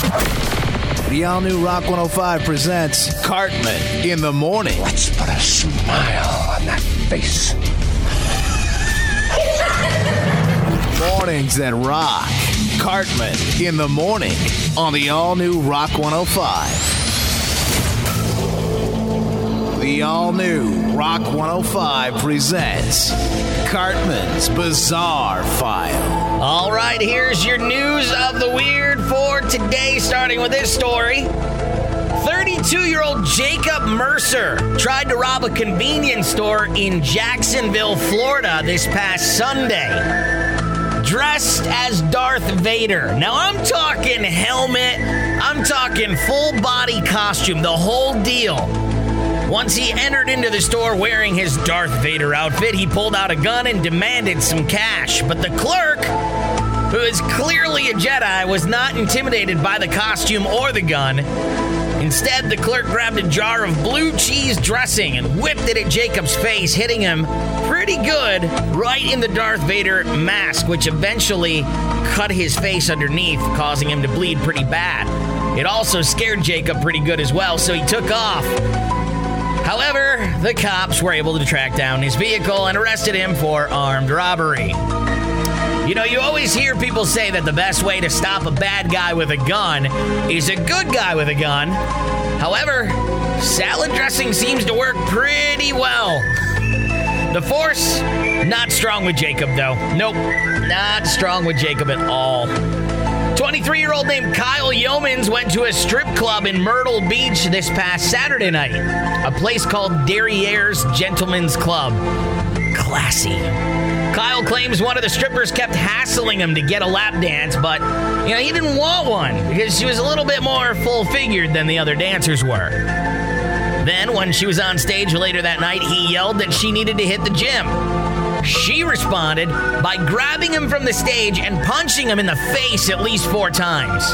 The all new Rock 105 presents Cartman in the morning. Let's put a smile on that face. Mornings that rock. Cartman in the morning on the all new Rock 105. The all new Rock 105 presents Cartman's Bizarre File. All right, here's your news of the weird for today, starting with this story. 32 year old Jacob Mercer tried to rob a convenience store in Jacksonville, Florida this past Sunday. Dressed as Darth Vader. Now, I'm talking helmet, I'm talking full body costume, the whole deal. Once he entered into the store wearing his Darth Vader outfit, he pulled out a gun and demanded some cash. But the clerk, who is clearly a Jedi, was not intimidated by the costume or the gun. Instead, the clerk grabbed a jar of blue cheese dressing and whipped it at Jacob's face, hitting him pretty good right in the Darth Vader mask, which eventually cut his face underneath, causing him to bleed pretty bad. It also scared Jacob pretty good as well, so he took off. However, the cops were able to track down his vehicle and arrested him for armed robbery. You know, you always hear people say that the best way to stop a bad guy with a gun is a good guy with a gun. However, salad dressing seems to work pretty well. The force, not strong with Jacob, though. Nope, not strong with Jacob at all. 23 year old named Kyle Yeomans went to a strip club in Myrtle Beach this past Saturday night, a place called Derriere's Gentlemen's Club. Classy. Kyle claims one of the strippers kept hassling him to get a lap dance, but you know he didn't want one because she was a little bit more full figured than the other dancers were. Then, when she was on stage later that night, he yelled that she needed to hit the gym. She responded by grabbing him from the stage and punching him in the face at least four times.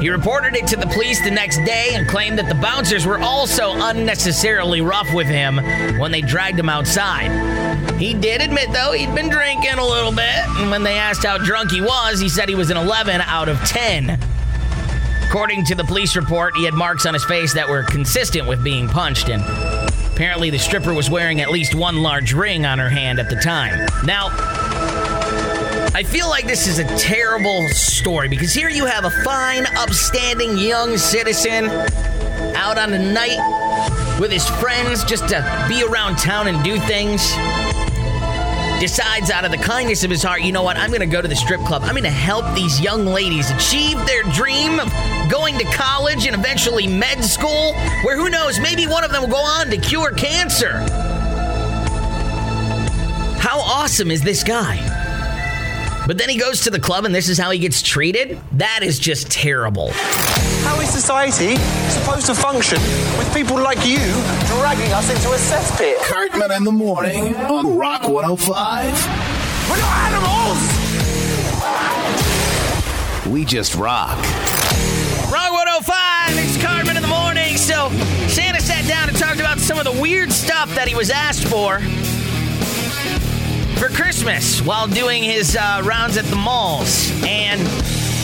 He reported it to the police the next day and claimed that the bouncers were also unnecessarily rough with him when they dragged him outside. He did admit, though, he'd been drinking a little bit, and when they asked how drunk he was, he said he was an 11 out of 10. According to the police report, he had marks on his face that were consistent with being punched, and apparently the stripper was wearing at least one large ring on her hand at the time. Now, I feel like this is a terrible story because here you have a fine, upstanding young citizen out on a night with his friends just to be around town and do things decides out of the kindness of his heart, you know what? I'm going to go to the strip club. I'm going to help these young ladies achieve their dream of going to college and eventually med school, where who knows, maybe one of them will go on to cure cancer. How awesome is this guy? But then he goes to the club and this is how he gets treated? That is just terrible. How is society supposed to function with people like you dragging us into a cesspit? Cartman in the morning on Rock 105. We're not animals! We just rock. Rock 105, it's Cartman in the morning. So Santa sat down and talked about some of the weird stuff that he was asked for for Christmas while doing his uh, rounds at the malls. And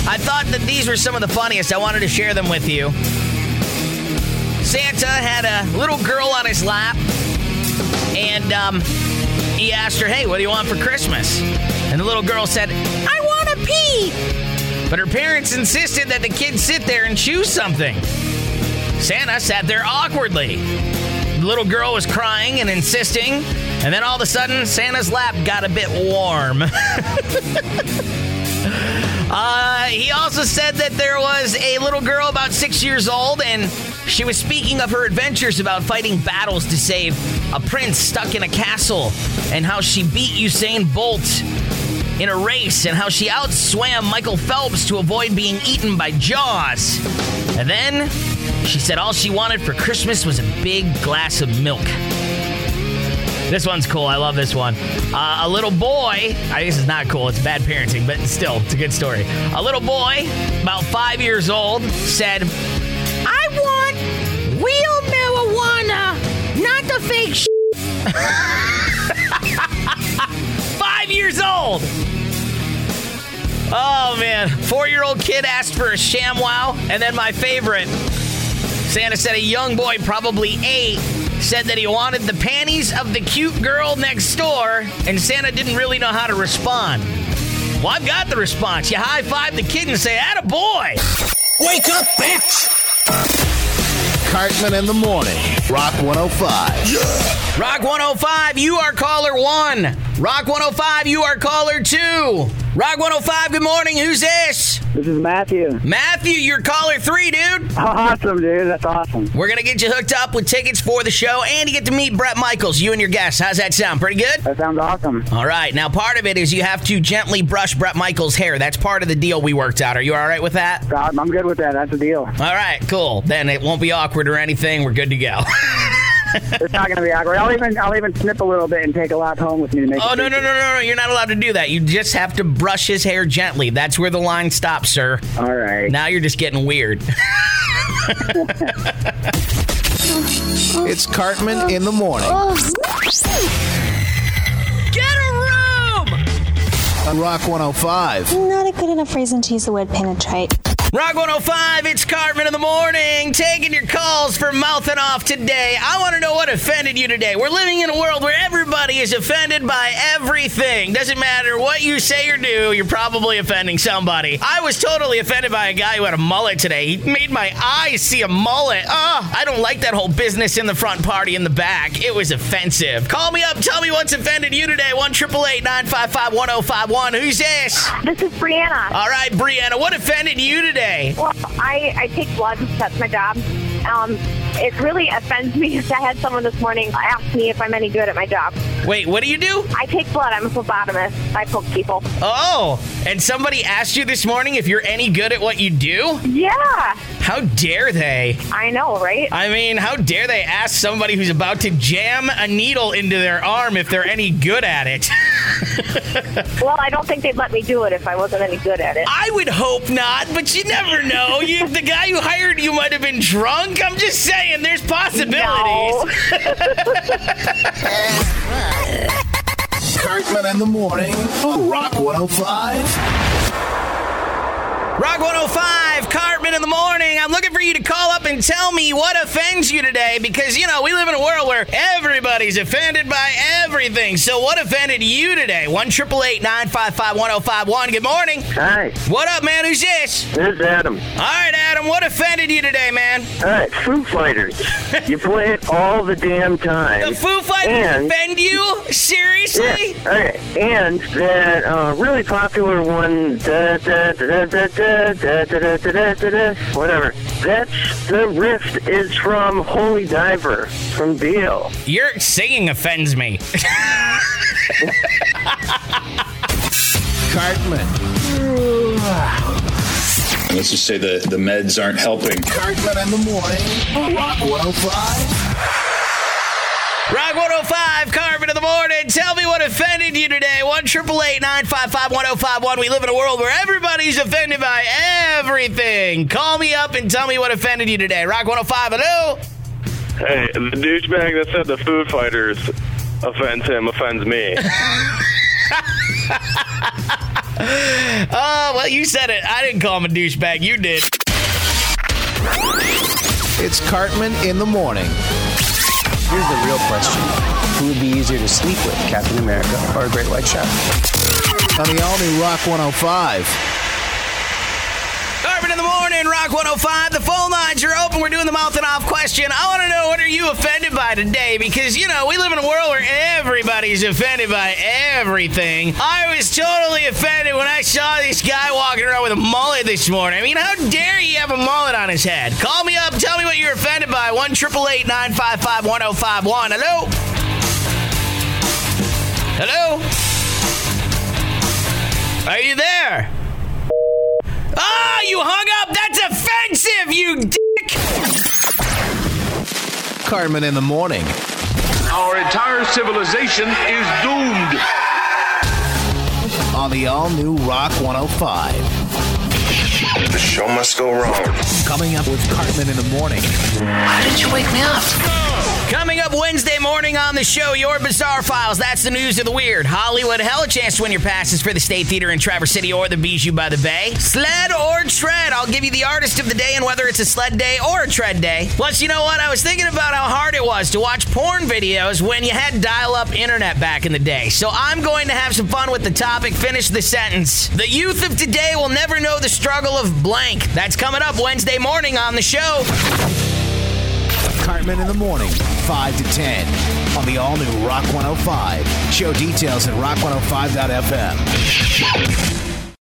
I thought that these were some of the funniest. I wanted to share them with you. Santa had a little girl on his lap, and um, he asked her, Hey, what do you want for Christmas? And the little girl said, I want to pee. But her parents insisted that the kid sit there and choose something. Santa sat there awkwardly. The little girl was crying and insisting, and then all of a sudden, Santa's lap got a bit warm. uh, he also said that there was a little girl about six years old, and she was speaking of her adventures about fighting battles to save a prince stuck in a castle, and how she beat Usain Bolt in a race, and how she outswam Michael Phelps to avoid being eaten by Jaws. And then she said all she wanted for Christmas was a big glass of milk. This one's cool. I love this one. Uh, a little boy, I guess it's not cool, it's bad parenting, but still, it's a good story. A little boy, about five years old, said, I want real marijuana, not the fake sh. five years old! Oh man, four-year-old kid asked for a ShamWow, and then my favorite. Santa said a young boy, probably eight, said that he wanted the panties of the cute girl next door, and Santa didn't really know how to respond. Well, I've got the response. You high five the kid and say, "Atta boy." Wake up, bitch! Cartman in the morning. Rock 105. Rock 105, you are caller one. Rock 105, you are caller two. Rock 105, good morning. Who's this? This is Matthew. Matthew, you're caller three, dude. Awesome, dude. That's awesome. We're going to get you hooked up with tickets for the show, and you get to meet Bret Michaels, you and your guests. How's that sound? Pretty good? That sounds awesome. All right. Now, part of it is you have to gently brush Bret Michaels' hair. That's part of the deal we worked out. Are you all right with that? God, I'm good with that. That's the deal. All right, cool. Then it won't be awkward or anything. We're good to go. It's not going to be awkward. I'll even I'll even snip a little bit and take a lap home with me to make. oh, no, no, no, no, no. You're not allowed to do that. You just have to brush his hair gently. That's where the line stops, sir. All right. Now you're just getting weird. It's Cartman in the morning Get a room! on Rock 105. Not a good enough reason to use the word penetrate. Rock 105, it's Cartman in the morning, taking your calls for mouthing off today. I want to know what offended you today. We're living in a world where everybody is offended by everything. Doesn't matter what you say or do, you're probably offending somebody. I was totally offended by a guy who had a mullet today. He made my eyes see a mullet. Ugh, I don't like that whole business in the front, party in the back. It was offensive. Call me up, tell me what's offended you today. 1 955 1051. Who's this? This is Brianna. All right, Brianna, what offended you today? Well, I, I take blood. That's my job. Um, it really offends me. Because I had someone this morning ask me if I'm any good at my job. Wait, what do you do? I take blood. I'm a phlebotomist. I poke people. Oh, and somebody asked you this morning if you're any good at what you do? Yeah, How dare they? I know, right? I mean, how dare they ask somebody who's about to jam a needle into their arm if they're any good at it? Well, I don't think they'd let me do it if I wasn't any good at it. I would hope not, but you never know. You, the guy who hired you might have been drunk. I'm just saying, there's possibilities. No. Cartman in the morning on Rock 105. Rock 105, In the morning. I'm looking for you to call up and tell me what offends you today because, you know, we live in a world where everybody's offended by everything. So, what offended you today? 1 955 1051. Good morning. Hi, What up, man? Who's this? this is Adam. All right, Adam, what offended you today, man? All right, Foo Fighters. you play it all the damn time. The Foo Fighters And- offend you? Seriously? Yeah, okay. And that uh, really popular one, da, da, da, this? Whatever. That's the rift is from Holy Diver from Dio. Your singing offends me. Cartman. Let's just say the, the meds aren't helping. Cartman in the morning. 105. Rock 105, Cartman in the morning. Tell me what offended you today. 1 955 1051. We live in a world where everybody's offended by everything. Call me up and tell me what offended you today. Rock 105, hello? Hey, the douchebag that said the Foo Fighters offends him offends me. Oh, well, you said it. I didn't call him a douchebag. You did. It's Cartman in the morning. Here's the real question. Who would be easier to sleep with, Captain America or a great white shark? On the all new Rock 105. In the morning, Rock 105. The phone lines are open. We're doing the mouth and off question. I want to know what are you offended by today? Because, you know, we live in a world where everybody's offended by everything. I was totally offended when I saw this guy walking around with a mullet this morning. I mean, how dare he have a mullet on his head? Call me up. Tell me what you're offended by. 1 955 1051. Hello? Hello? Are you there? Cartman in the morning Our entire civilization is doomed. on the all new Rock 105. the show must go wrong. Coming up with Cartman in the morning. Why did you wake me up? Coming up Wednesday morning on the show, your Bizarre Files. That's the news of the weird. Hollywood Hell, a chance to win your passes for the State Theater in Traverse City or the Bijou by the Bay. Sled or tread. I'll give you the artist of the day and whether it's a sled day or a tread day. Plus, you know what? I was thinking about how hard it was to watch porn videos when you had dial up internet back in the day. So I'm going to have some fun with the topic. Finish the sentence. The youth of today will never know the struggle of blank. That's coming up Wednesday morning on the show. Cartman in the morning, 5 to 10 on the all new Rock 105. Show details at rock105.fm.